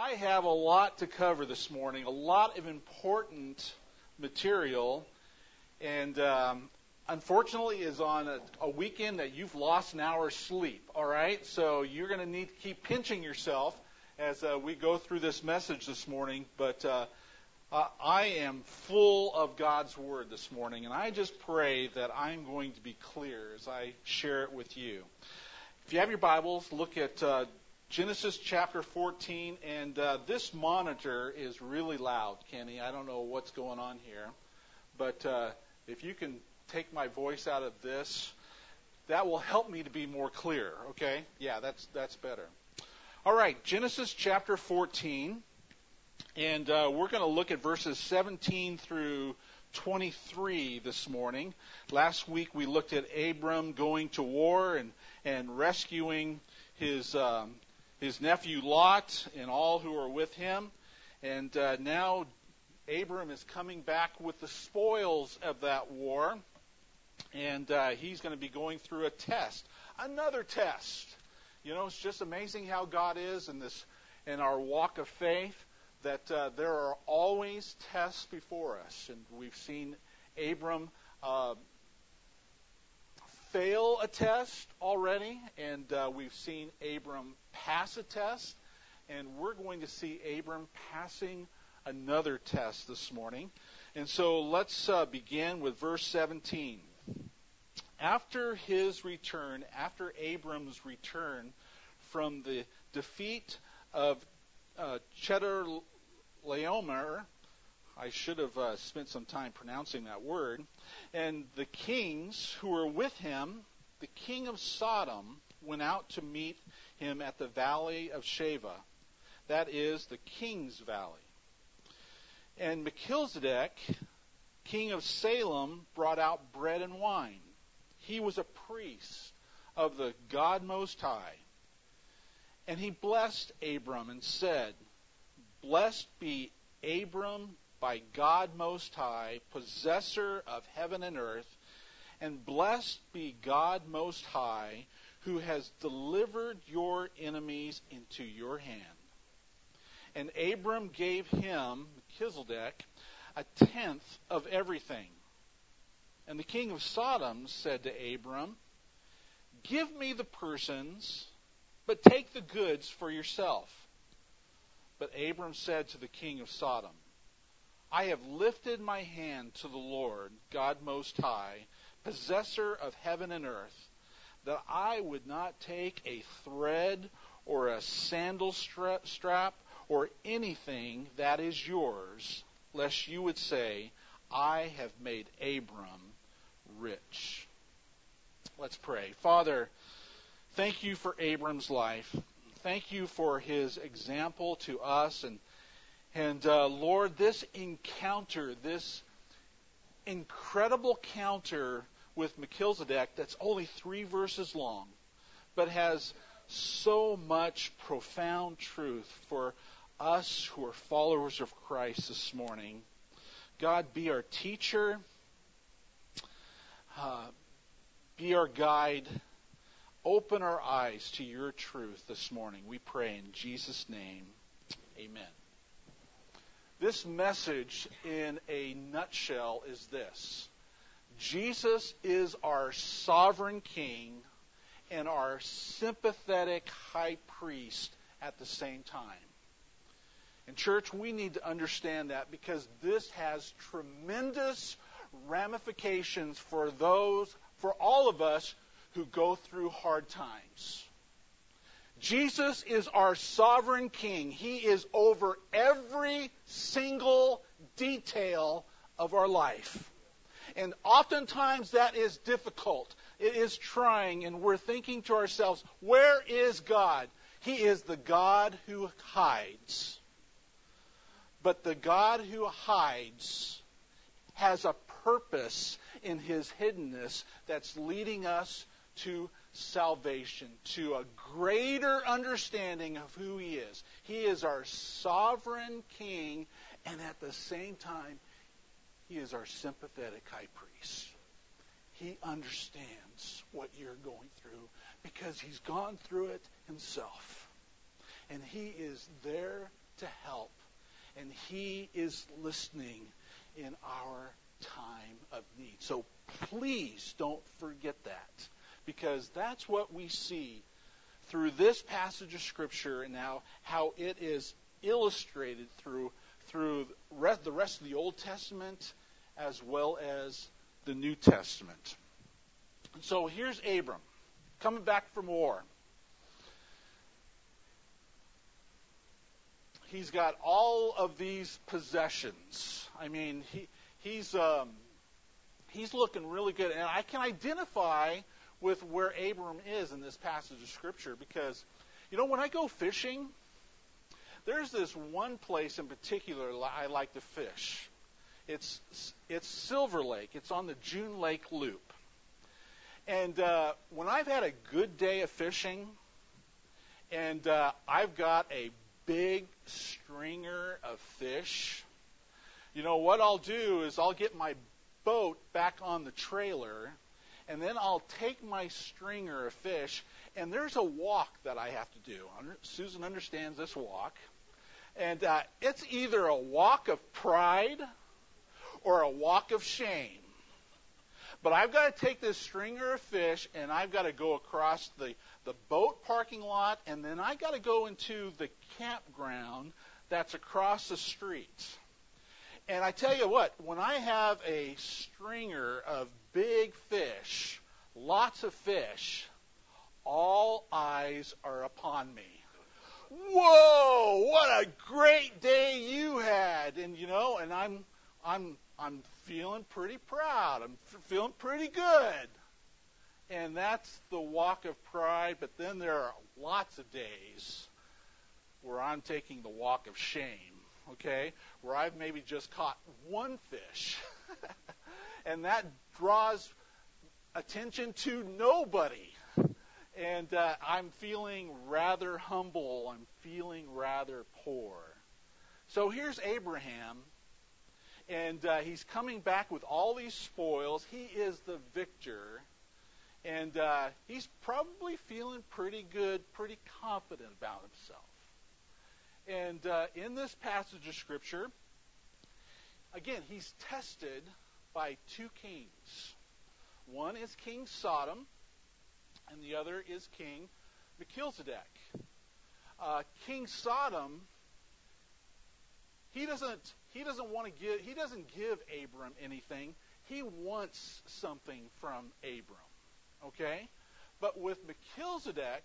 I have a lot to cover this morning, a lot of important material, and um, unfortunately is on a, a weekend that you've lost an hour's sleep. All right, so you're going to need to keep pinching yourself as uh, we go through this message this morning. But uh, I am full of God's word this morning, and I just pray that I'm going to be clear as I share it with you. If you have your Bibles, look at uh, Genesis chapter 14, and uh, this monitor is really loud, Kenny. I don't know what's going on here, but uh, if you can take my voice out of this, that will help me to be more clear. Okay? Yeah, that's that's better. All right, Genesis chapter 14, and uh, we're going to look at verses 17 through 23 this morning. Last week we looked at Abram going to war and and rescuing his um, his nephew Lot and all who are with him. And uh, now Abram is coming back with the spoils of that war, and uh, he's going to be going through a test, another test. You know, it's just amazing how God is in this in our walk of faith. That uh, there are always tests before us, and we've seen Abram uh, fail a test already, and uh, we've seen Abram pass a test, and we're going to see Abram passing another test this morning. And so let's uh, begin with verse 17. After his return, after Abram's return from the defeat of uh, Chedorlaomer, I should have uh, spent some time pronouncing that word. And the kings who were with him, the king of Sodom, went out to meet him at the valley of Shaveh. That is the king's valley. And Melchizedek, king of Salem, brought out bread and wine. He was a priest of the God Most High. And he blessed Abram and said, Blessed be Abram by God Most High, possessor of heaven and earth, and blessed be God Most High, who has delivered your enemies into your hand. And Abram gave him, Melchizedek, a tenth of everything. And the king of Sodom said to Abram, Give me the persons, but take the goods for yourself. But Abram said to the king of Sodom, I have lifted my hand to the Lord, God Most High, possessor of heaven and earth, that I would not take a thread or a sandal strap or anything that is yours, lest you would say, I have made Abram rich. Let's pray. Father, thank you for Abram's life. Thank you for his example to us and and uh, Lord, this encounter, this incredible counter with Melchizedek that's only three verses long, but has so much profound truth for us who are followers of Christ this morning. God, be our teacher, uh, be our guide. Open our eyes to your truth this morning. We pray in Jesus' name. Amen. This message, in a nutshell, is this Jesus is our sovereign king and our sympathetic high priest at the same time. And, church, we need to understand that because this has tremendous ramifications for those, for all of us who go through hard times. Jesus is our sovereign king. He is over every single detail of our life. And oftentimes that is difficult. It is trying, and we're thinking to ourselves, where is God? He is the God who hides. But the God who hides has a purpose in his hiddenness that's leading us to salvation, to a greater understanding of who He is. He is our sovereign King, and at the same time, He is our sympathetic high priest. He understands what you're going through because He's gone through it Himself. And He is there to help, and He is listening in our time of need. So please don't forget that, because that's what we see through this passage of Scripture and now how it is illustrated through through the rest of the Old Testament as well as the New Testament. And so here's Abram coming back from war. He's got all of these possessions. I mean, he, he's um, he's looking really good, and I can identify with where Abram is in this passage of scripture because, you know, when I go fishing, there's this one place in particular I like to fish. It's it's Silver Lake. It's on the June Lake Loop. And uh, when I've had a good day of fishing, and uh, I've got a big stringer of fish, you know what I'll do is I'll get my boat back on the trailer, and then I'll take my stringer of fish, and there's a walk that I have to do. Susan understands this walk, and uh, it's either a walk of pride or a walk of shame. But I've got to take this stringer of fish and I've got to go across the, the boat parking lot and then I got to go into the campground that's across the street. And I tell you what, when I have a stringer of big fish, lots of fish, all eyes are upon me. Whoa, what a great day you had. And you know, and I'm I'm I'm feeling pretty proud. I'm feeling pretty good. And that's the walk of pride, but then there are lots of days where I'm taking the walk of shame, okay? Where I've maybe just caught one fish. and that draws attention to nobody. And uh, I'm feeling rather humble. I'm feeling rather poor. So here's Abraham and uh, he's coming back with all these spoils. He is the victor, and uh, he's probably feeling pretty good, pretty confident about himself. And uh, in this passage of Scripture, again, he's tested by two kings. One is King Sodom, and the other is King Melchizedek. Uh, King Sodom, he doesn't he doesn't want to give he doesn't give Abram anything. He wants something from Abram. Okay? But with Melchizedek,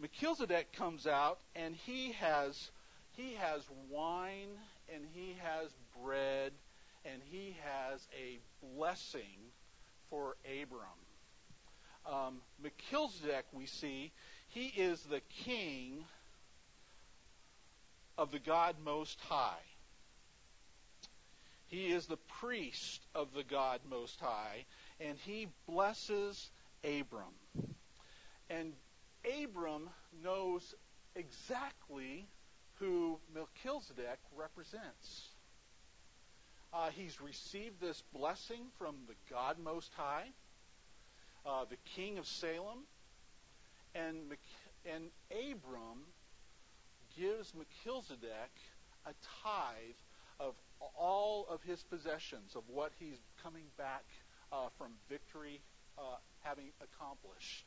Melchizedek comes out and he has he has wine and he has bread and he has a blessing for Abram. Um, Melchizedek, we see, he is the king of the God Most High. He is the priest of the God Most High, and he blesses Abram. And Abram knows exactly who Melchizedek represents. Uh, he's received this blessing from the God Most High, uh, the King of Salem, and, and Abram gives Melchizedek a tithe of all of his possessions, of what he's coming back uh, from victory uh, having accomplished.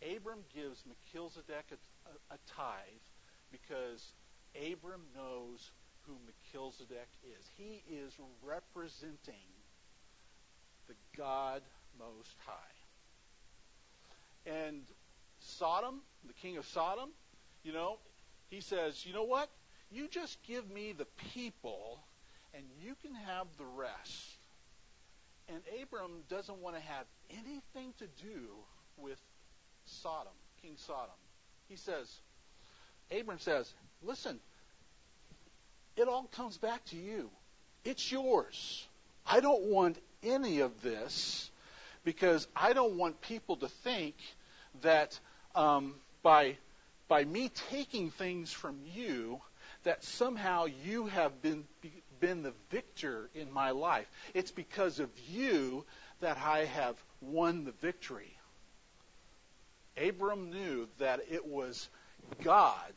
Abram gives Melchizedek a, a, a tithe because Abram knows who Melchizedek is. He is representing the God Most High. And Sodom, the king of Sodom, you know, he says, you know what? You just give me the people, and you can have the rest. And Abram doesn't want to have anything to do with Sodom, King Sodom. He says, Abram says, listen, it all comes back to you. It's yours. I don't want any of this because I don't want people to think that um, by by me taking things from you, that somehow you have been, been the victor in my life. It's because of you that I have won the victory. Abram knew that it was God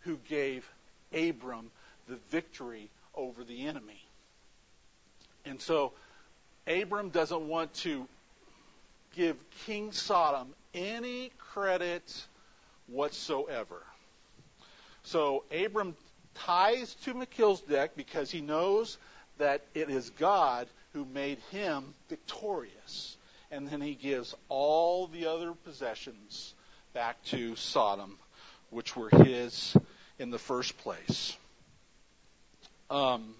who gave Abram the victory over the enemy. And so Abram doesn't want to give King Sodom any credit whatsoever. So Abram ties to Melchizedek because he knows that it is God who made him victorious. And then he gives all the other possessions back to Sodom, which were his in the first place. Um,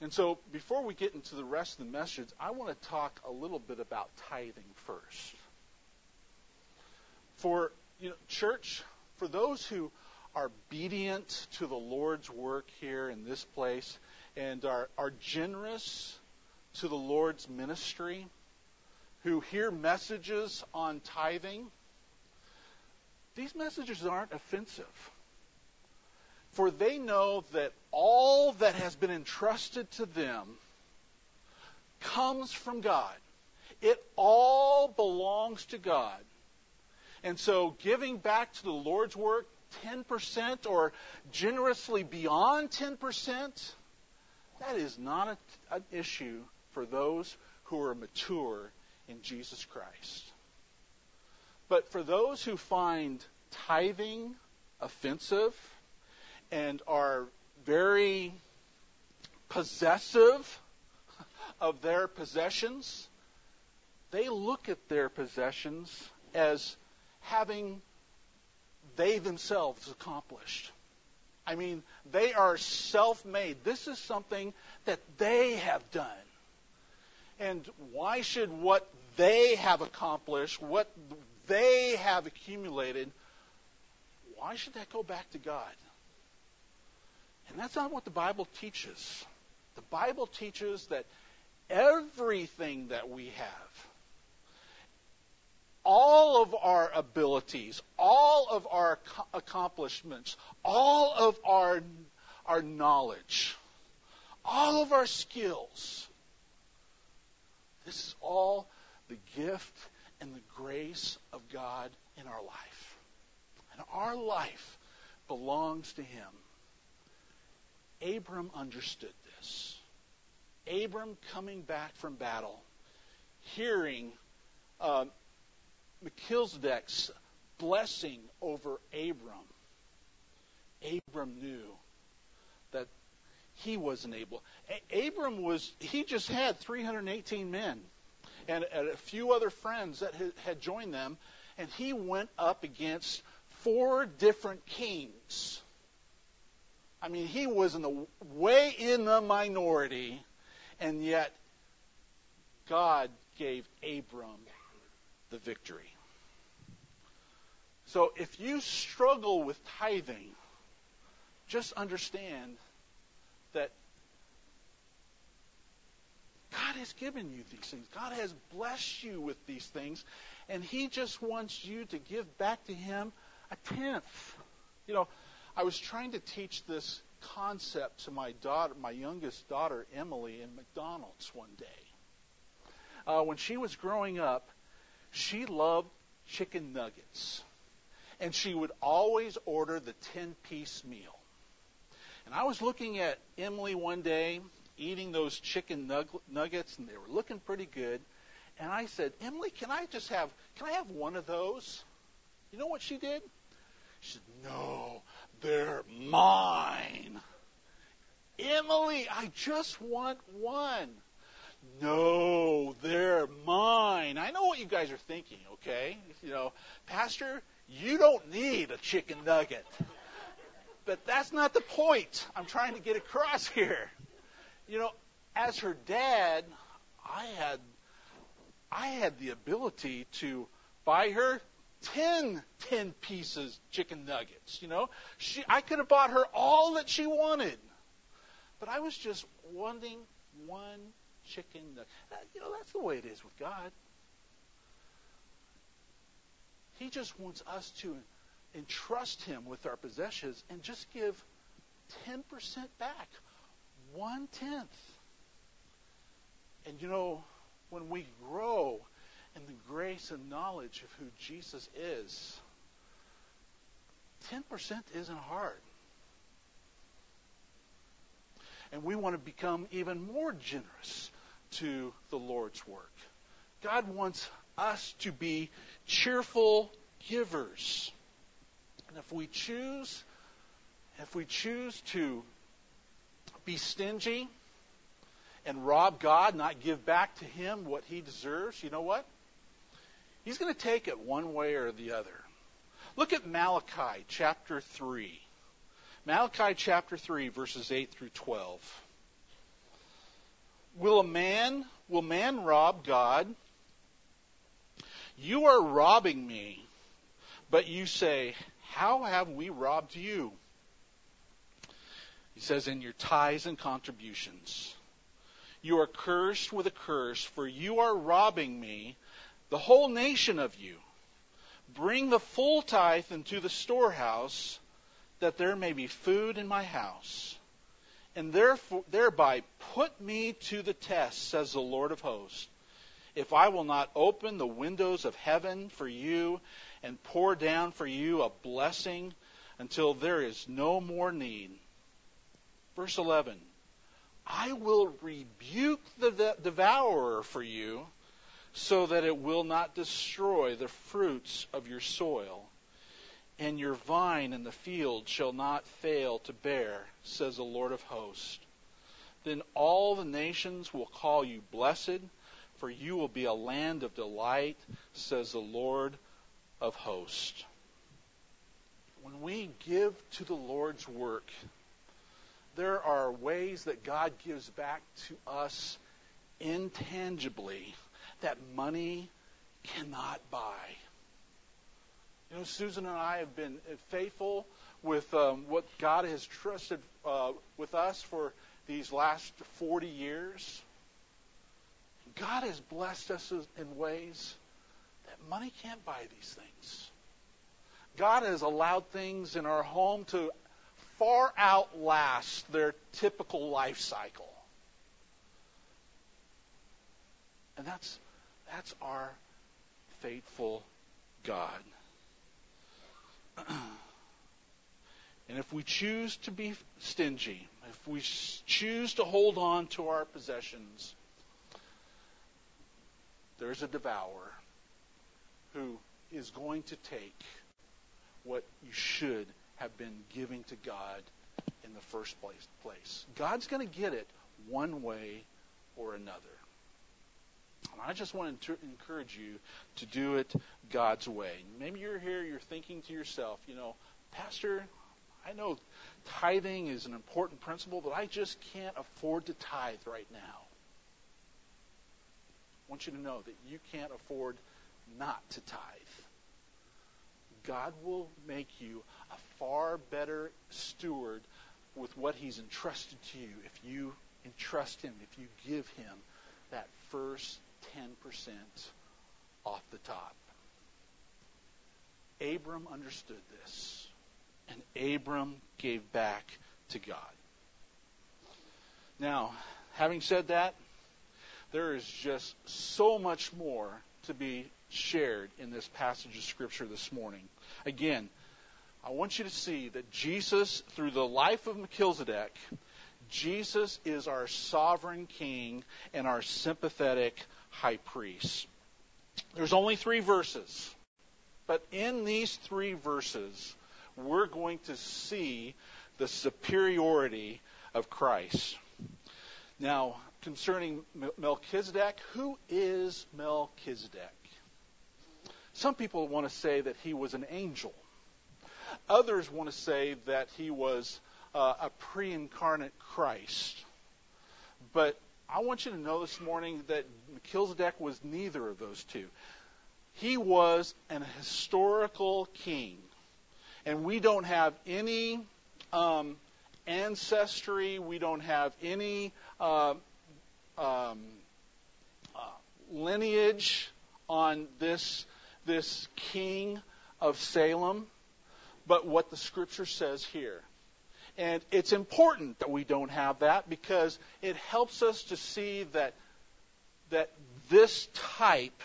and so, before we get into the rest of the message, I want to talk a little bit about tithing first. For you know, church, for those who are obedient to the Lord's work here in this place and are, are generous to the Lord's ministry, who hear messages on tithing, these messages aren't offensive. For they know that all that has been entrusted to them comes from God. It all belongs to God. And so giving back to the Lord's work 10% or generously beyond 10%, that is not a, an issue for those who are mature in Jesus Christ. But for those who find tithing offensive and are very possessive of their possessions, they look at their possessions as having they themselves accomplished. I mean, they are self made. This is something that they have done. And why should what they have accomplished, what they have accumulated, why should that go back to God? And that's not what the Bible teaches. The Bible teaches that everything that we have, all of our abilities, all of our accomplishments, all of our, our knowledge, all of our skills, this is all the gift and the grace of God in our life. And our life belongs to Him. Abram understood this. Abram coming back from battle, hearing uh, Melchizedek's blessing over Abram, Abram knew that he wasn't able. A- Abram was, he just had 318 men and, and a few other friends that had joined them, and he went up against four different kings. I mean, he was in the way in the minority, and yet God gave Abram the victory. So if you struggle with tithing, just understand that God has given you these things. God has blessed you with these things, and He just wants you to give back to Him a tenth. You know, I was trying to teach this concept to my daughter, my youngest daughter Emily, in McDonald's one day. Uh, when she was growing up, she loved chicken nuggets. And she would always order the 10 piece meal. And I was looking at Emily one day eating those chicken nuggets, and they were looking pretty good. And I said, Emily, can I just have, can I have one of those? You know what she did? She said, No, they're mine. Emily, I just want one. No, they're mine. I know what you guys are thinking, okay? You know, Pastor, you don't need a chicken nugget. But that's not the point I'm trying to get across here. You know, as her dad, I had I had the ability to buy her 10 10 pieces chicken nuggets, you know? She I could have bought her all that she wanted. But I was just wanting one chicken. Uh, you know, that's the way it is with God. He just wants us to entrust Him with our possessions and just give 10% back, one tenth. And you know, when we grow in the grace and knowledge of who Jesus is, 10% isn't hard. And we want to become even more generous to the Lord's work. God wants us to be cheerful givers. And if we choose, if we choose to be stingy and rob God, not give back to Him what He deserves, you know what? He's going to take it one way or the other. Look at Malachi chapter 3. Malachi chapter 3, verses 8 through 12. Will a man, will man rob God? You are robbing me. But you say, How have we robbed you? He says, In your tithes and contributions. You are cursed with a curse, for you are robbing me, the whole nation of you. Bring the full tithe into the storehouse, that there may be food in my house. And therefore, thereby put me to the test, says the Lord of hosts, if I will not open the windows of heaven for you and pour down for you a blessing until there is no more need. Verse 11 I will rebuke the devourer for you so that it will not destroy the fruits of your soil, and your vine in the field shall not fail to bear, says the Lord of hosts. Then all the nations will call you blessed, for you will be a land of delight, says the Lord of hosts. When we give to the Lord's work, there are ways that God gives back to us intangibly that money cannot buy. You know, Susan and I have been faithful with um, what God has trusted uh, with us for these last 40 years. God has blessed us in ways that money can't buy these things. God has allowed things in our home to far outlast their typical life cycle. And that's that's our faithful God. and if we choose to be stingy, if we choose to hold on to our possessions, there's a devourer who is going to take what you should have been giving to God in the first place. God's going to get it one way or another. And I just want to encourage you to do it God's way. Maybe you're here, you're thinking to yourself, you know, Pastor, I know tithing is an important principle, but I just can't afford to tithe right now. I want you to know that you can't afford not to tithe. God will make you a far better steward with what He's entrusted to you if you entrust Him, if you give Him that first 10% off the top. Abram understood this, and Abram gave back to God. Now, having said that, there is just so much more to be shared in this passage of Scripture this morning. Again, I want you to see that Jesus, through the life of Melchizedek, Jesus is our sovereign king and our sympathetic high priest. There's only three verses. But in these three verses, we're going to see the superiority of Christ. Now, concerning Melchizedek, who is Melchizedek? Some people want to say that he was an angel. Others want to say that he was uh, a pre incarnate Christ. But I want you to know this morning that Melchizedek was neither of those two. He was an historical king. And we don't have any um, ancestry, we don't have any uh, um, uh, lineage on this, this king of Salem. But what the scripture says here and it's important that we don't have that because it helps us to see that, that this type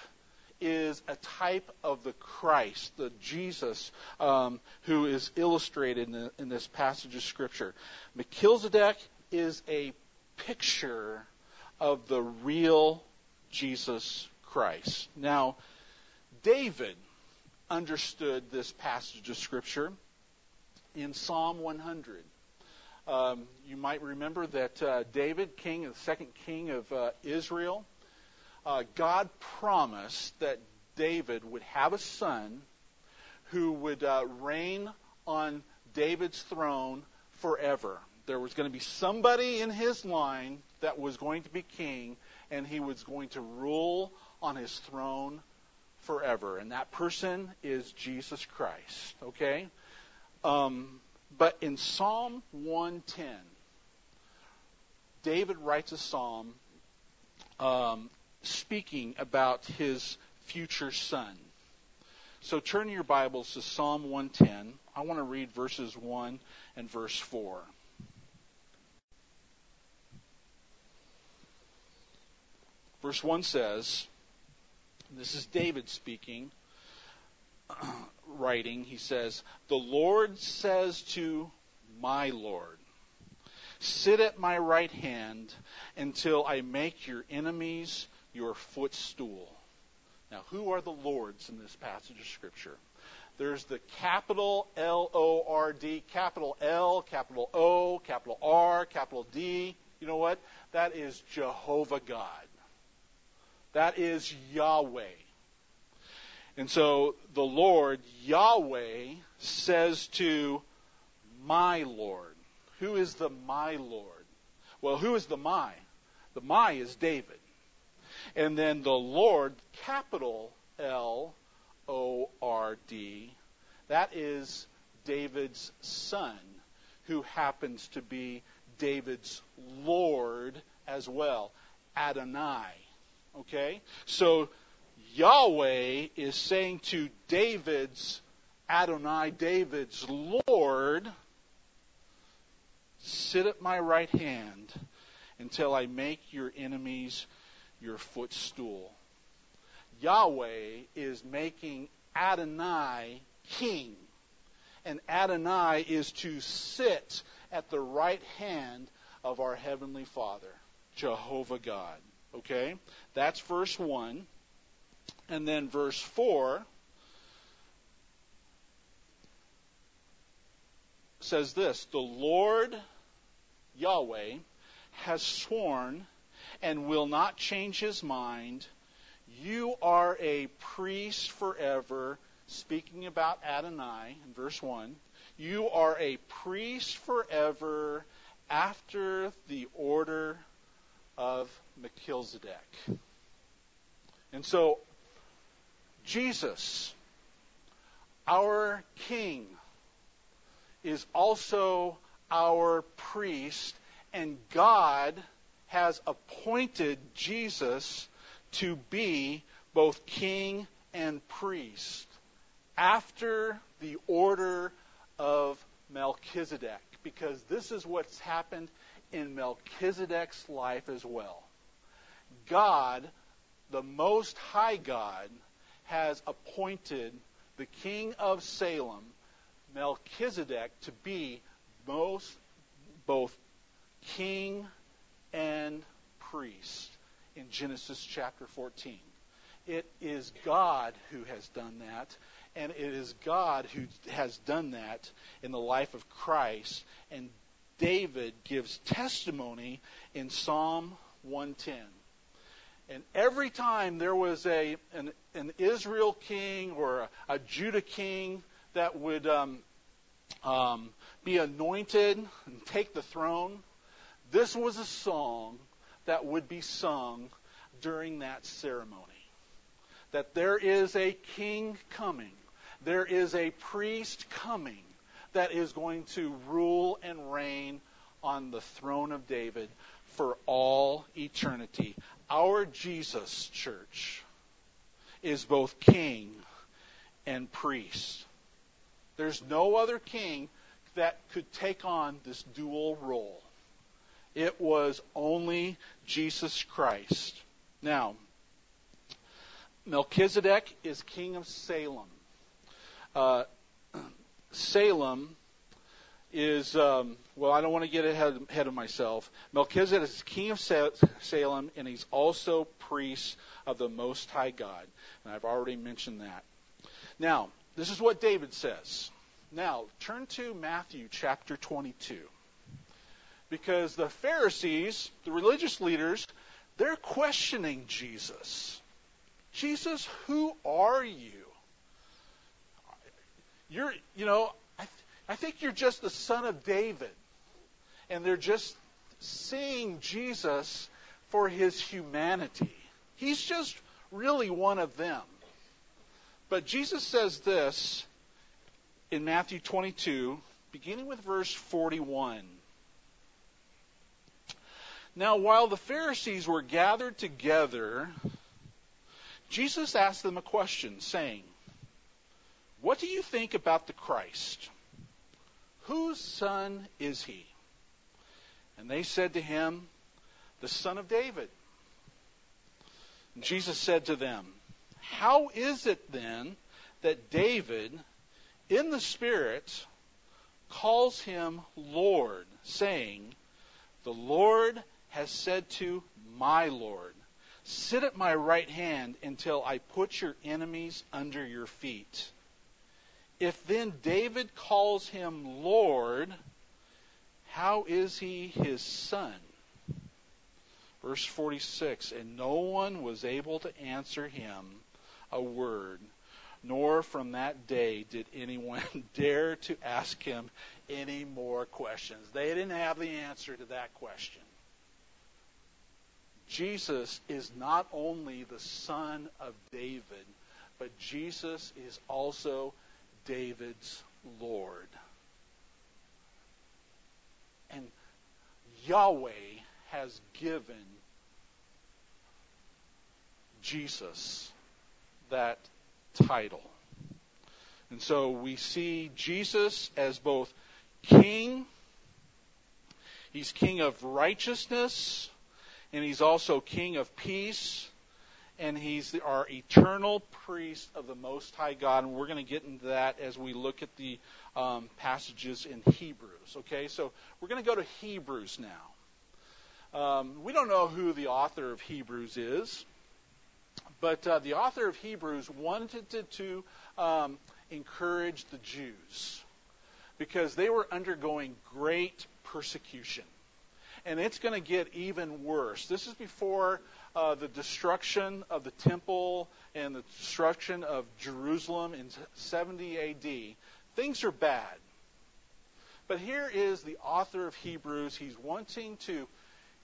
is a type of the Christ, the Jesus um, who is illustrated in, the, in this passage of Scripture. Melchizedek is a picture of the real Jesus Christ. Now, David understood this passage of Scripture in Psalm 100. Um, you might remember that uh, David, king, the second king of uh, Israel, uh, God promised that David would have a son who would uh, reign on David's throne forever. There was going to be somebody in his line that was going to be king, and he was going to rule on his throne forever. And that person is Jesus Christ. Okay? Um, but in Psalm 110, David writes a psalm um, speaking about his future son. So turn your Bibles to Psalm 110. I want to read verses 1 and verse 4. Verse 1 says, this is David speaking writing, he says, The Lord says to my Lord, Sit at my right hand until I make your enemies your footstool. Now, who are the Lords in this passage of Scripture? There's the capital L O R D, capital L, capital O, capital R, capital D. You know what? That is Jehovah God. That is Yahweh. And so the Lord, Yahweh, says to my Lord. Who is the my Lord? Well, who is the my? The my is David. And then the Lord, capital L O R D, that is David's son, who happens to be David's Lord as well, Adonai. Okay? So Yahweh is saying to David's Adonai, David's Lord, sit at my right hand until I make your enemies your footstool. Yahweh is making Adonai king. And Adonai is to sit at the right hand of our Heavenly Father, Jehovah God. Okay? That's verse 1. And then verse 4 says this The Lord Yahweh has sworn and will not change his mind. You are a priest forever. Speaking about Adonai in verse 1. You are a priest forever after the order of Melchizedek. And so Jesus, our King, is also our priest, and God has appointed Jesus to be both king and priest after the order of Melchizedek, because this is what's happened in Melchizedek's life as well. God, the Most High God, has appointed the king of Salem, Melchizedek, to be most, both king and priest in Genesis chapter 14. It is God who has done that, and it is God who has done that in the life of Christ. And David gives testimony in Psalm 110. And every time there was a an, an Israel king or a, a Judah king that would um, um, be anointed and take the throne, this was a song that would be sung during that ceremony. That there is a king coming, there is a priest coming that is going to rule and reign on the throne of David for all eternity. Our Jesus church is both king and priest. There's no other king that could take on this dual role. It was only Jesus Christ. Now, Melchizedek is king of Salem. Uh, Salem is, um, well, I don't want to get ahead, ahead of myself. Melchizedek is king of Salem, and he's also priest of the Most High God. And I've already mentioned that. Now, this is what David says. Now, turn to Matthew chapter 22. Because the Pharisees, the religious leaders, they're questioning Jesus. Jesus, who are you? You're, you know, I, th- I think you're just the son of David. And they're just seeing Jesus for his humanity. He's just really one of them. But Jesus says this in Matthew 22, beginning with verse 41. Now, while the Pharisees were gathered together, Jesus asked them a question, saying, What do you think about the Christ? Whose son is he? And they said to him, The son of David. And Jesus said to them, How is it then that David, in the Spirit, calls him Lord, saying, The Lord has said to my Lord, Sit at my right hand until I put your enemies under your feet. If then David calls him Lord, how is he his son? Verse 46 And no one was able to answer him a word, nor from that day did anyone dare to ask him any more questions. They didn't have the answer to that question. Jesus is not only the son of David, but Jesus is also David's Lord. And Yahweh has given Jesus that title. And so we see Jesus as both king, he's king of righteousness, and he's also King of peace, and he's the, our eternal priest of the Most High God. And we're going to get into that as we look at the um, passages in Hebrews. Okay, so we're going to go to Hebrews now. Um, we don't know who the author of Hebrews is, but uh, the author of Hebrews wanted to, to um, encourage the Jews because they were undergoing great persecution and it's going to get even worse. This is before uh, the destruction of the temple and the destruction of Jerusalem in 70 AD. Things are bad. But here is the author of Hebrews. He's wanting to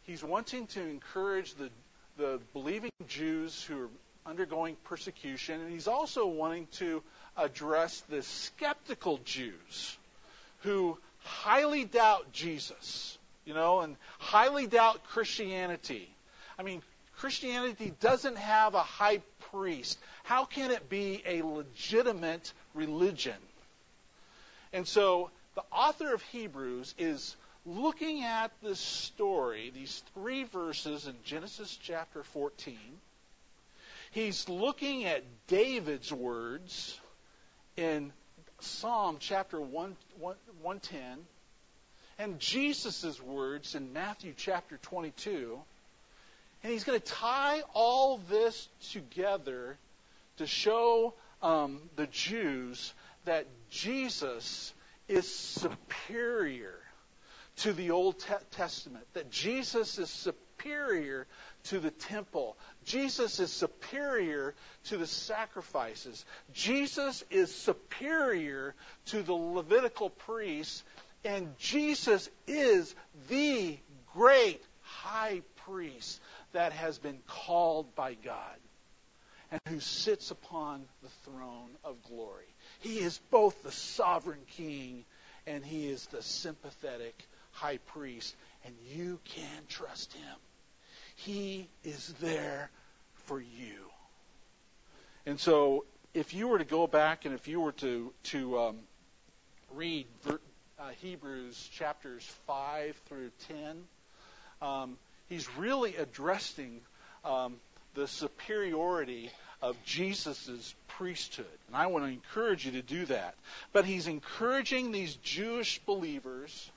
he's wanting to encourage the the believing Jews who are undergoing persecution, and he's also wanting to address the skeptical Jews who highly doubt Jesus you know, and highly doubt Christianity. I mean, Christianity doesn't have a high priest. How can it be a legitimate religion? And so the author of Hebrews is looking at this story, these three verses in Genesis chapter 14. He's looking at David's words in Psalm chapter 1, 1, 110 and Jesus' words in Matthew chapter 22. And he's going to tie all this together to show um, the Jews that Jesus is superior to the Old Testament, that Jesus is superior to the temple. Jesus is superior to the sacrifices. Jesus is superior to the Levitical priests and Jesus is the great high priest that has been called by God and who sits upon the throne of glory. He is both the sovereign king and he is the sympathetic high priest, and you can trust him. He is there for you. And so, if you were to go back and if you were to to um, read uh, Hebrews chapters 5 through 10. Um, he's really addressing um, the superiority of Jesus' priesthood. And I want to encourage you to do that. But he's encouraging these Jewish believers,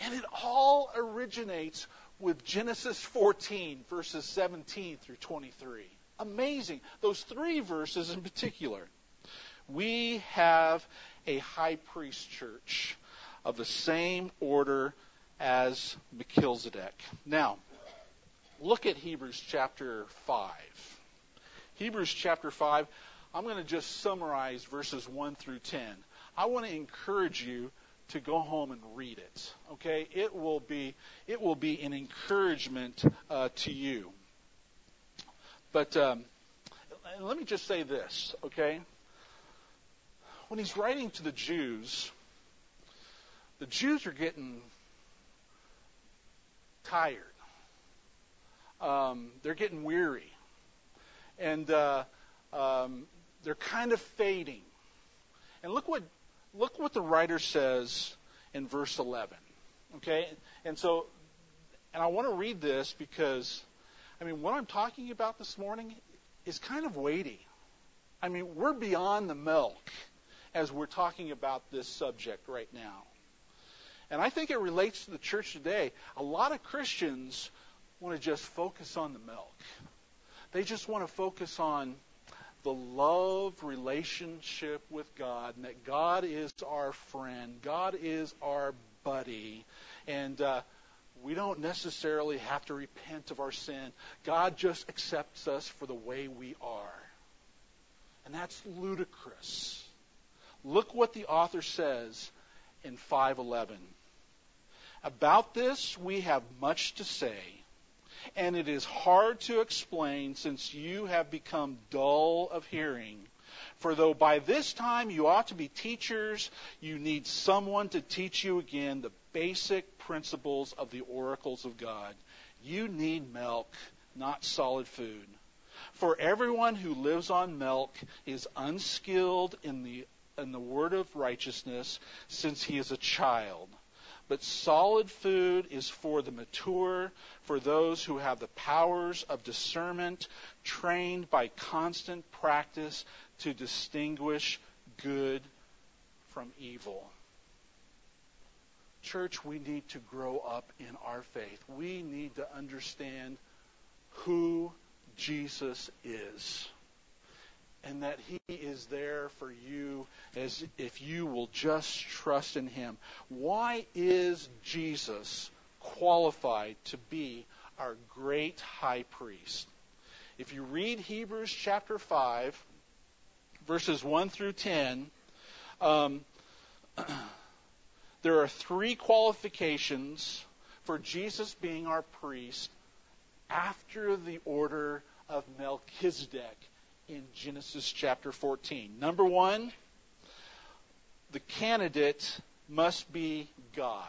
and it all originates with Genesis 14, verses 17 through 23. Amazing. Those three verses in particular. We have a high priest church of the same order as Melchizedek. Now, look at Hebrews chapter 5. Hebrews chapter 5, I'm going to just summarize verses 1 through 10. I want to encourage you to go home and read it. Okay? It will be it will be an encouragement uh, to you. But um, let me just say this, okay? When he's writing to the Jews, the Jews are getting tired. Um, they're getting weary, and uh, um, they're kind of fading. And look what look what the writer says in verse 11. Okay? And so, and I want to read this because, I mean, what I'm talking about this morning is kind of weighty. I mean, we're beyond the milk as we're talking about this subject right now. And I think it relates to the church today. A lot of Christians want to just focus on the milk. They just want to focus on the love relationship with God, and that God is our friend, God is our buddy, and uh, we don't necessarily have to repent of our sin. God just accepts us for the way we are. And that's ludicrous. Look what the author says in 511. About this we have much to say and it is hard to explain since you have become dull of hearing. For though by this time you ought to be teachers, you need someone to teach you again the basic principles of the oracles of God. You need milk, not solid food. For everyone who lives on milk is unskilled in the in the word of righteousness since he is a child. But solid food is for the mature, for those who have the powers of discernment, trained by constant practice to distinguish good from evil. Church, we need to grow up in our faith. We need to understand who Jesus is and that He is there for you as if you will just trust in Him. Why is Jesus qualified to be our great high priest? If you read Hebrews chapter 5, verses 1 through 10, um, there are three qualifications for Jesus being our priest after the order of Melchizedek in Genesis chapter 14. Number one, the candidate must be God.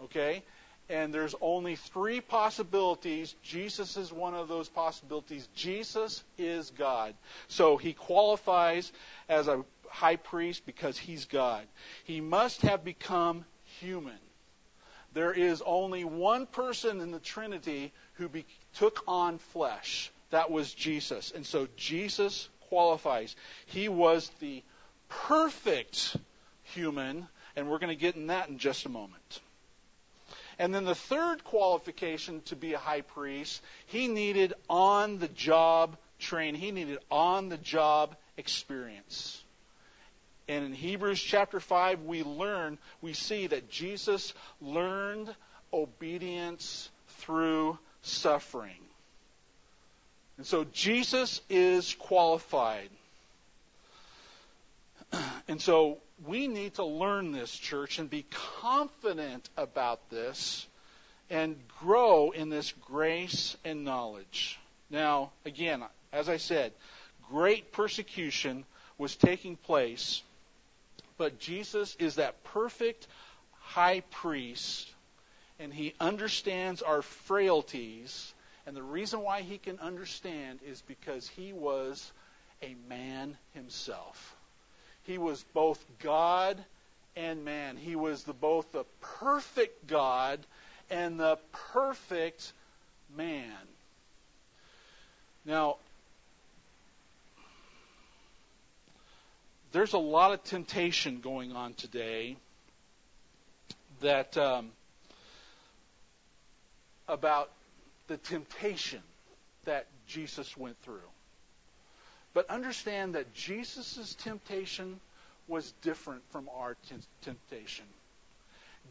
Okay? And there's only three possibilities. Jesus is one of those possibilities. Jesus is God. So he qualifies as a high priest because he's God. He must have become human. There is only one person in the Trinity who be, took on flesh. That was Jesus. And so Jesus qualifies. He was the perfect human, and we're going to get in that in just a moment. And then the third qualification to be a high priest, he needed on the job training. He needed on the job experience. And in Hebrews chapter 5, we learn, we see that Jesus learned obedience through suffering. And so Jesus is qualified. And so we need to learn this, church, and be confident about this and grow in this grace and knowledge. Now, again, as I said, great persecution was taking place, but Jesus is that perfect high priest, and he understands our frailties and the reason why he can understand is because he was a man himself. He was both God and man. He was the, both the perfect God and the perfect man. Now, there's a lot of temptation going on today that um, about the temptation that Jesus went through. But understand that Jesus' temptation was different from our t- temptation.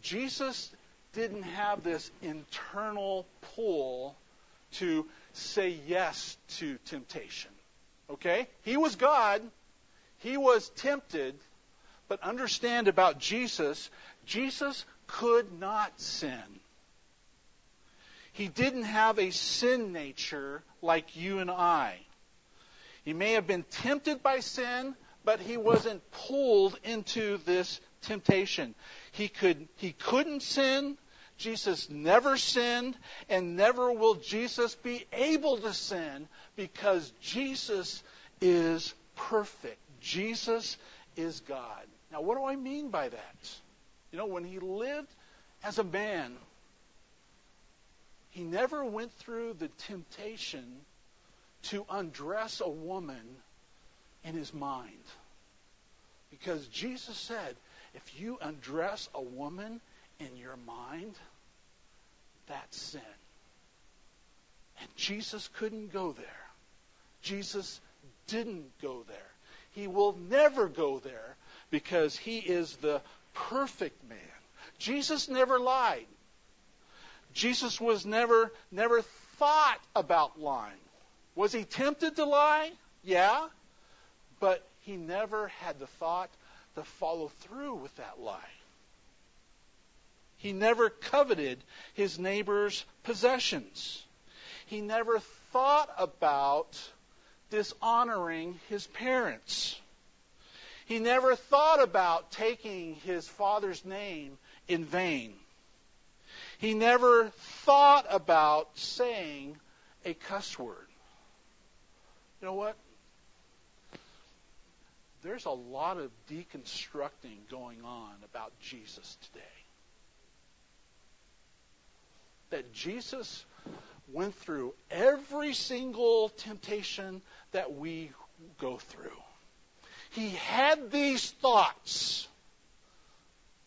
Jesus didn't have this internal pull to say yes to temptation. Okay? He was God. He was tempted. But understand about Jesus, Jesus could not sin. He didn't have a sin nature like you and I. He may have been tempted by sin, but he wasn't pulled into this temptation. He could he couldn't sin. Jesus never sinned and never will Jesus be able to sin because Jesus is perfect. Jesus is God. Now what do I mean by that? You know, when he lived as a man, he never went through the temptation to undress a woman in his mind. Because Jesus said, if you undress a woman in your mind, that's sin. And Jesus couldn't go there. Jesus didn't go there. He will never go there because he is the perfect man. Jesus never lied. Jesus was never never thought about lying. Was he tempted to lie? Yeah. But he never had the thought to follow through with that lie. He never coveted his neighbor's possessions. He never thought about dishonoring his parents. He never thought about taking his father's name in vain. He never thought about saying a cuss word. You know what? There's a lot of deconstructing going on about Jesus today. That Jesus went through every single temptation that we go through. He had these thoughts,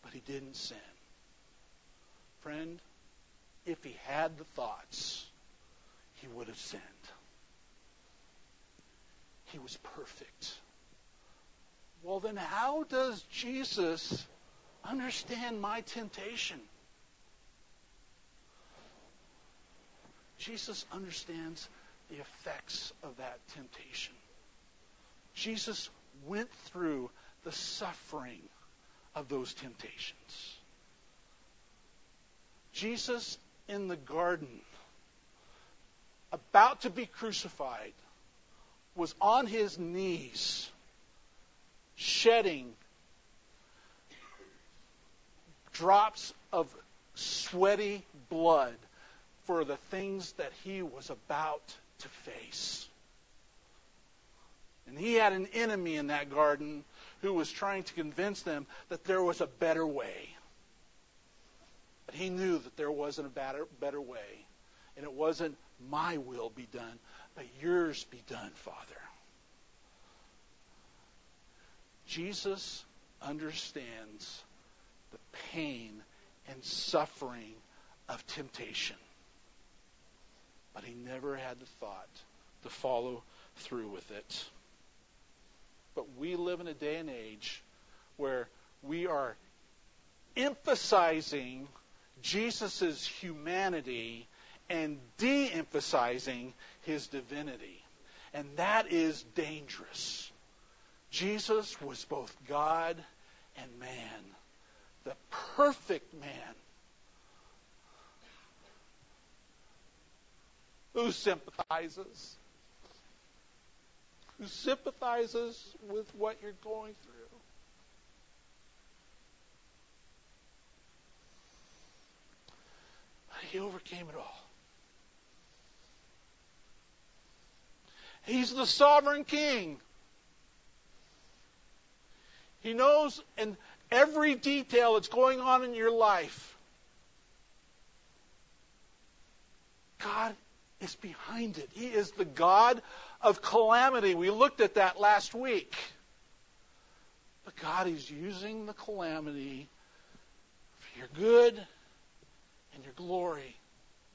but he didn't sin. Friend, if he had the thoughts, he would have sinned. He was perfect. Well, then how does Jesus understand my temptation? Jesus understands the effects of that temptation. Jesus went through the suffering of those temptations. Jesus in the garden, about to be crucified, was on his knees, shedding drops of sweaty blood for the things that he was about to face. And he had an enemy in that garden who was trying to convince them that there was a better way. But he knew that there wasn't a better, better way. And it wasn't my will be done, but yours be done, Father. Jesus understands the pain and suffering of temptation. But he never had the thought to follow through with it. But we live in a day and age where we are emphasizing Jesus' humanity and de emphasizing his divinity. And that is dangerous. Jesus was both God and man, the perfect man who sympathizes, who sympathizes with what you're going through. He overcame it all. He's the sovereign king. He knows in every detail that's going on in your life. God is behind it. He is the God of calamity. We looked at that last week. But God is using the calamity for your good and your glory.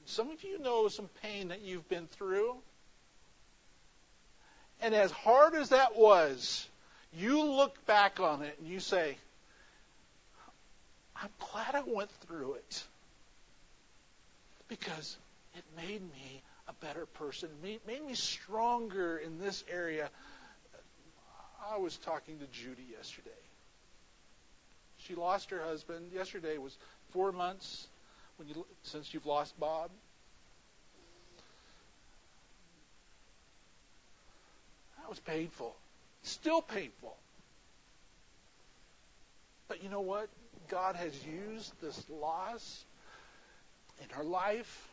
Some of you know some pain that you've been through. And as hard as that was, you look back on it and you say, I'm glad I went through it. Because it made me a better person, it made me stronger in this area. I was talking to Judy yesterday. She lost her husband. Yesterday was four months when you since you've lost Bob. That was painful. Still painful. But you know what? God has used this loss in her life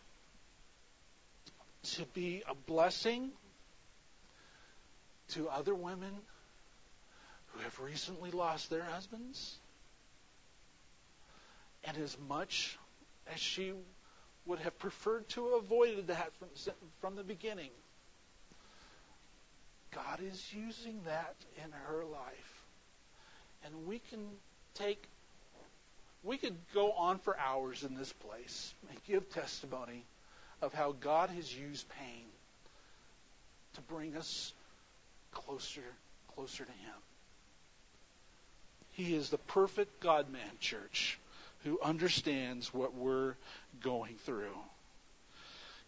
to be a blessing to other women who have recently lost their husbands. And as much as she would have preferred to have avoided that from, from the beginning, God is using that in her life. And we can take, we could go on for hours in this place and give testimony of how God has used pain to bring us closer, closer to Him. He is the perfect God man, church, who understands what we're going through.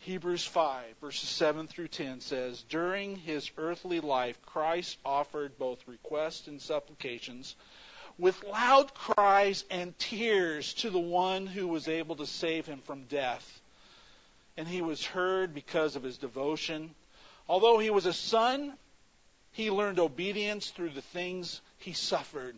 Hebrews 5, verses 7 through 10 says, During his earthly life, Christ offered both requests and supplications with loud cries and tears to the one who was able to save him from death. And he was heard because of his devotion. Although he was a son, he learned obedience through the things he suffered.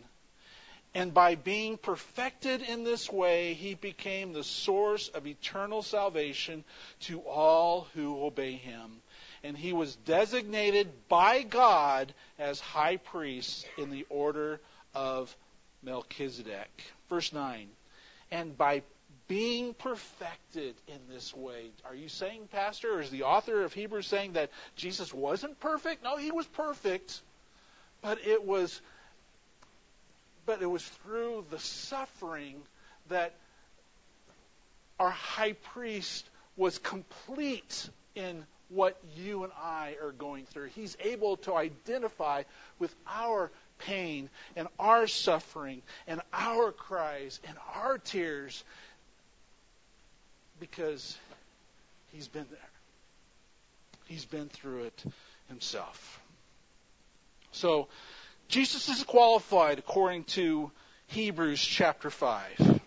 And by being perfected in this way, he became the source of eternal salvation to all who obey him. And he was designated by God as high priest in the order of Melchizedek. Verse 9. And by being perfected in this way. Are you saying, Pastor, or is the author of Hebrews saying that Jesus wasn't perfect? No, he was perfect, but it was but it was through the suffering that our high priest was complete in what you and I are going through. He's able to identify with our pain and our suffering and our cries and our tears because he's been there. He's been through it himself. So, Jesus is qualified according to Hebrews chapter 5.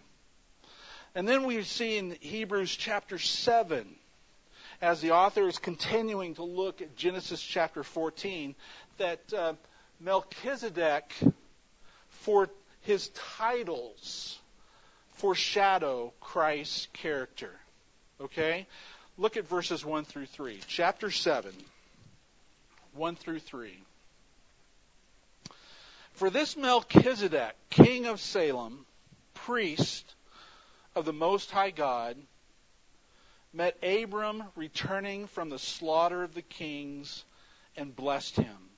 And then we see in Hebrews chapter 7, as the author is continuing to look at Genesis chapter 14, that uh, Melchizedek, for his titles, foreshadow Christ's character. Okay? Look at verses 1 through 3. Chapter 7, 1 through 3. For this Melchizedek, king of Salem, priest of the Most High God, met Abram returning from the slaughter of the kings and blessed him.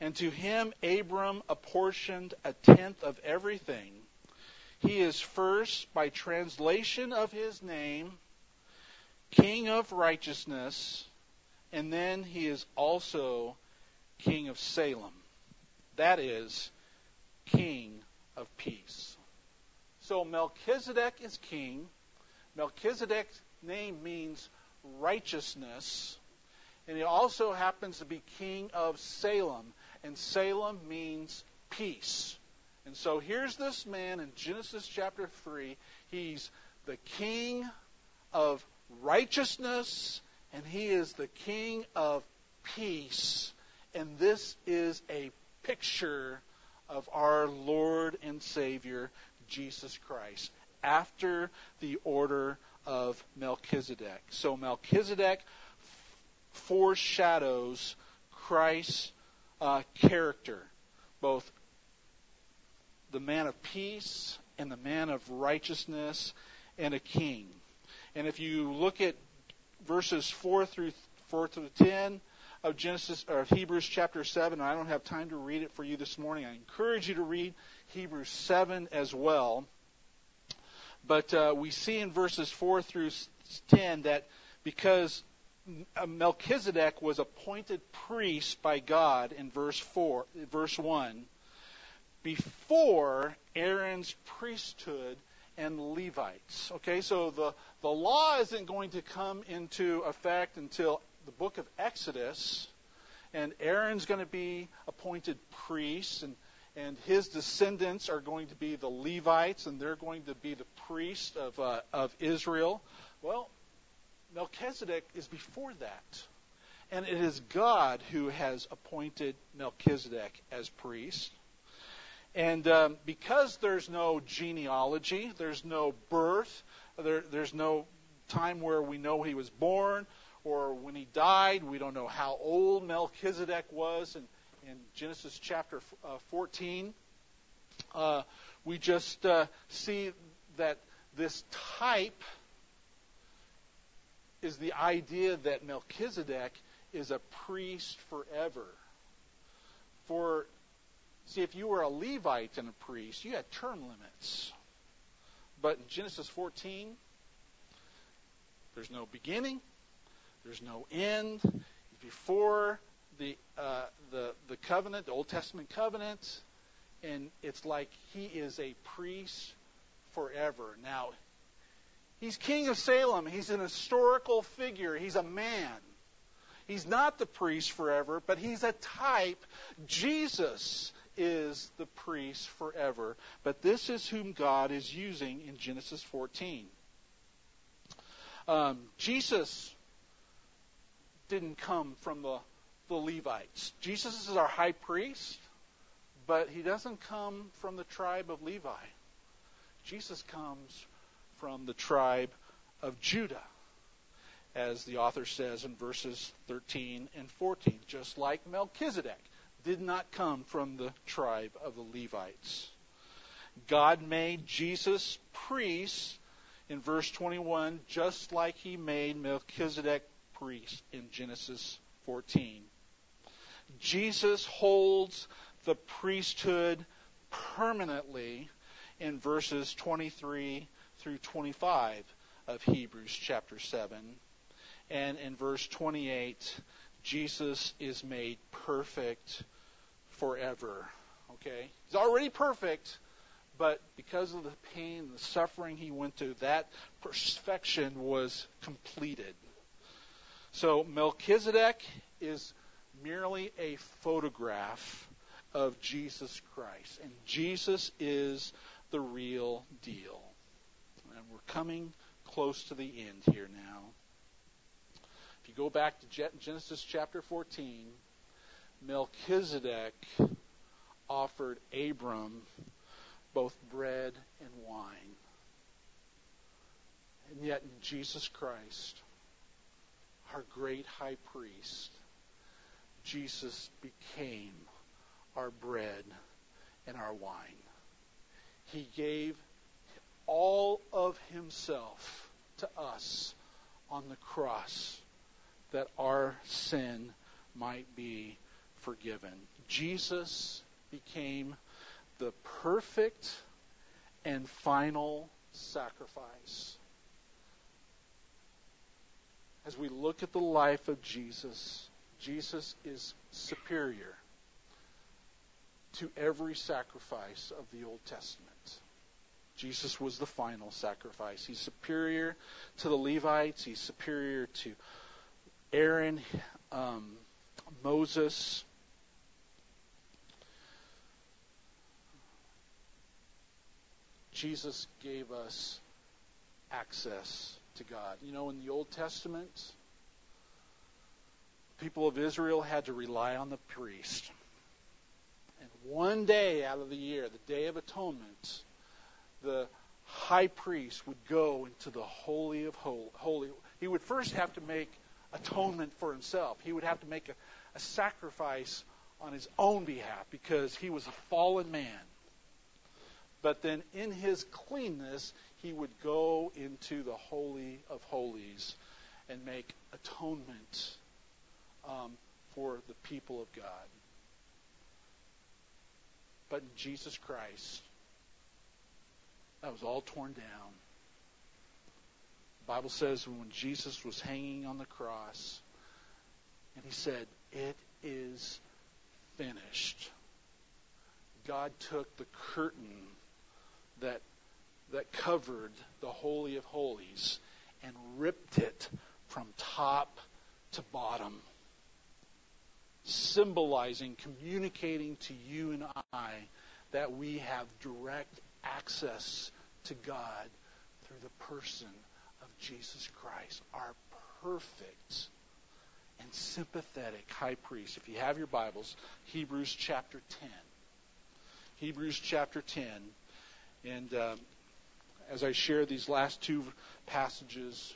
And to him Abram apportioned a tenth of everything. He is first, by translation of his name, King of righteousness, and then he is also King of Salem. That is, King of peace. So Melchizedek is king. Melchizedek's name means righteousness. And he also happens to be king of Salem. And Salem means peace. And so here's this man in Genesis chapter 3. He's the king of righteousness, and he is the king of peace. And this is a picture of our Lord and Savior, Jesus Christ, after the order of Melchizedek. So Melchizedek foreshadows Christ's uh, character, both the man of peace and the man of righteousness and a king. And if you look at verses 4 through 4 through 10, of Genesis or Hebrews chapter 7. I don't have time to read it for you this morning. I encourage you to read Hebrews 7 as well. But uh, we see in verses 4 through 10 that because Melchizedek was appointed priest by God in verse 4, verse 1, before Aaron's priesthood and Levites. Okay, so the, the law isn't going to come into effect until the book of Exodus, and Aaron's going to be appointed priest, and, and his descendants are going to be the Levites, and they're going to be the priests of, uh, of Israel. Well, Melchizedek is before that. And it is God who has appointed Melchizedek as priest. And um, because there's no genealogy, there's no birth, there, there's no time where we know he was born or when he died. We don't know how old Melchizedek was in, in Genesis chapter uh, 14. Uh, we just uh, see that this type is the idea that Melchizedek is a priest forever. For, see, if you were a Levite and a priest, you had term limits. But in Genesis 14, there's no beginning, there's no end. Before the, uh, the, the covenant, the Old Testament covenant, and it's like he is a priest forever. Now, He's king of Salem. He's an historical figure. He's a man. He's not the priest forever, but he's a type. Jesus is the priest forever. But this is whom God is using in Genesis 14. Um, Jesus didn't come from the, the Levites. Jesus is our high priest, but he doesn't come from the tribe of Levi. Jesus comes from the tribe of Judah, as the author says in verses 13 and 14, just like Melchizedek did not come from the tribe of the Levites. God made Jesus priest in verse 21, just like he made Melchizedek priest in Genesis 14. Jesus holds the priesthood permanently in verses 23 through 25 of Hebrews chapter 7. And in verse 28, Jesus is made perfect forever. Okay? He's already perfect, but because of the pain the suffering he went through, that perfection was completed. So Melchizedek is merely a photograph of Jesus Christ, and Jesus is the real deal And we're coming close to the end here now. If you go back to Genesis chapter 14, Melchizedek offered Abram both bread and wine. And yet, in Jesus Christ, our great high priest, Jesus became our bread and our wine. He gave all of himself to us on the cross that our sin might be forgiven. Jesus became the perfect and final sacrifice. As we look at the life of Jesus, Jesus is superior to every sacrifice of the Old Testament. Jesus was the final sacrifice. He's superior to the Levites. He's superior to Aaron, um, Moses. Jesus gave us access to God. You know, in the Old Testament, people of Israel had to rely on the priest. And one day out of the year, the Day of Atonement, the high priest would go into the holy of holy. He would first have to make atonement for himself. He would have to make a, a sacrifice on his own behalf because he was a fallen man. But then in his cleanness, he would go into the holy of holies and make atonement um, for the people of God. But in Jesus Christ, that was all torn down. The Bible says when Jesus was hanging on the cross, and he said, It is finished. God took the curtain that that covered the Holy of Holies and ripped it from top to bottom, symbolizing, communicating to you and I that we have direct access to God through the person of Jesus Christ, our perfect and sympathetic high priest. If you have your Bibles, Hebrews chapter 10. Hebrews chapter 10. And uh, as I share these last two passages,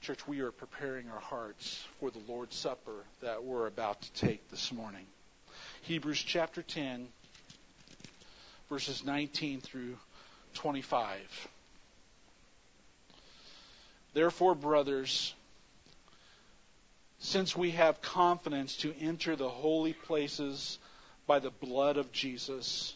church, we are preparing our hearts for the Lord's Supper that we're about to take this morning. Hebrews chapter 10, verses 19 through 25. Therefore, brothers, since we have confidence to enter the holy places by the blood of Jesus,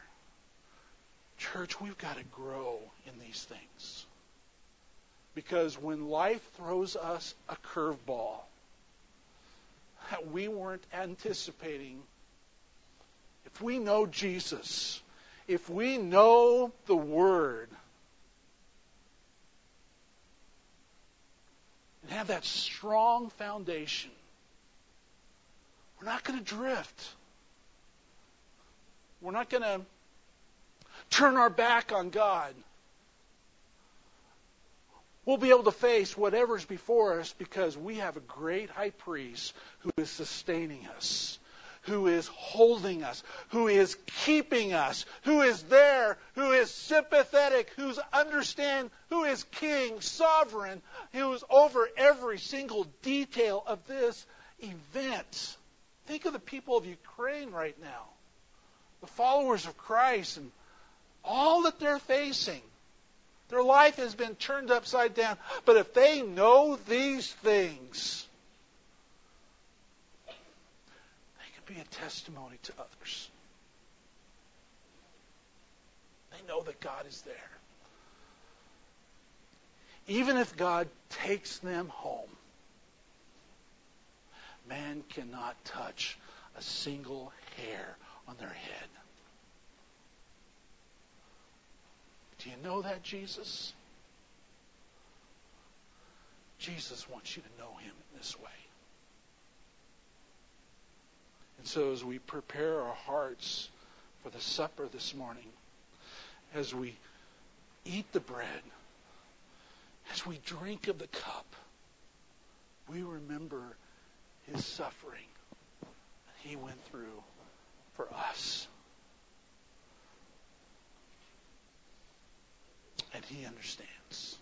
Church, we've got to grow in these things. Because when life throws us a curveball that we weren't anticipating, if we know Jesus, if we know the Word, and have that strong foundation, we're not going to drift. We're not going to turn our back on God. We'll be able to face whatever's before us because we have a great high priest who is sustaining us who is holding us, who is keeping us, who is there, who is sympathetic, who's understand, who is king, sovereign, who is over every single detail of this event. Think of the people of Ukraine right now, the followers of Christ, and all that they're facing. Their life has been turned upside down. But if they know these things, they can be a testimony to others. They know that God is there. Even if God takes them home, man cannot touch a single hair on their head. Do you know that, Jesus? Jesus wants you to know him in this way. And so, as we prepare our hearts for the supper this morning, as we eat the bread, as we drink of the cup, we remember his suffering that he went through for us. And he understands.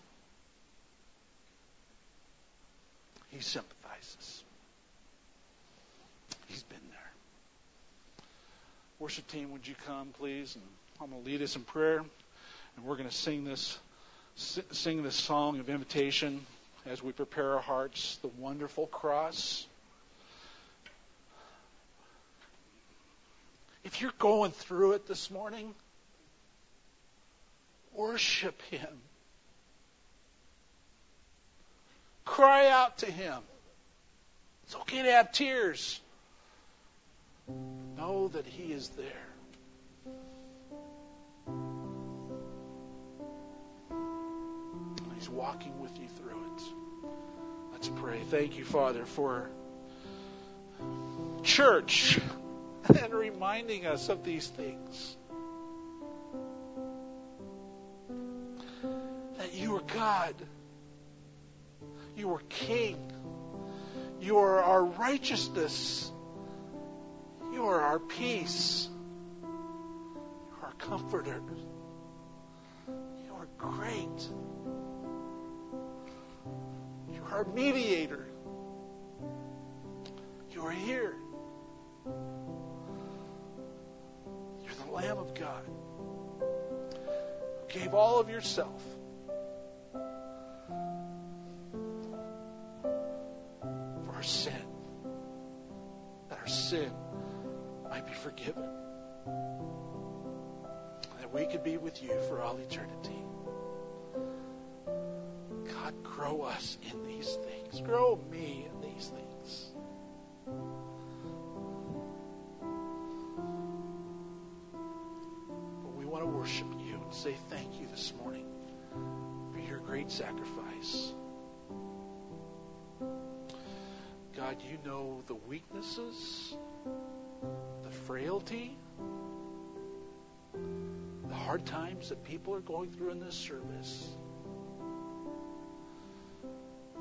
He sympathizes. He's been there. Worship team, would you come, please? And I'm going to lead us in prayer, and we're going to sing this sing this song of invitation as we prepare our hearts. The wonderful cross. If you're going through it this morning, worship Him. Cry out to Him. It's okay to have tears. Know that He is there. He's walking with you through it. Let's pray. Thank you, Father, for church and reminding us of these things. God. You are King. You are our righteousness. You are our peace. You are our comforter. You are great. You are our mediator. You are here. You're the Lamb of God who gave all of yourself. Our sin. That our sin might be forgiven. That we could be with you for all eternity. God, grow us in these things. Grow me in these things. But we want to worship you and say thank you this morning for your great sacrifice. God, you know the weaknesses, the frailty, the hard times that people are going through in this service.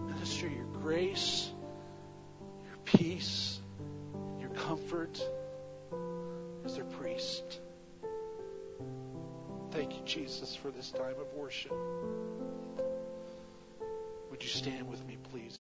Minister your grace, your peace, your comfort as their priest. Thank you, Jesus, for this time of worship. Would you stand with me, please?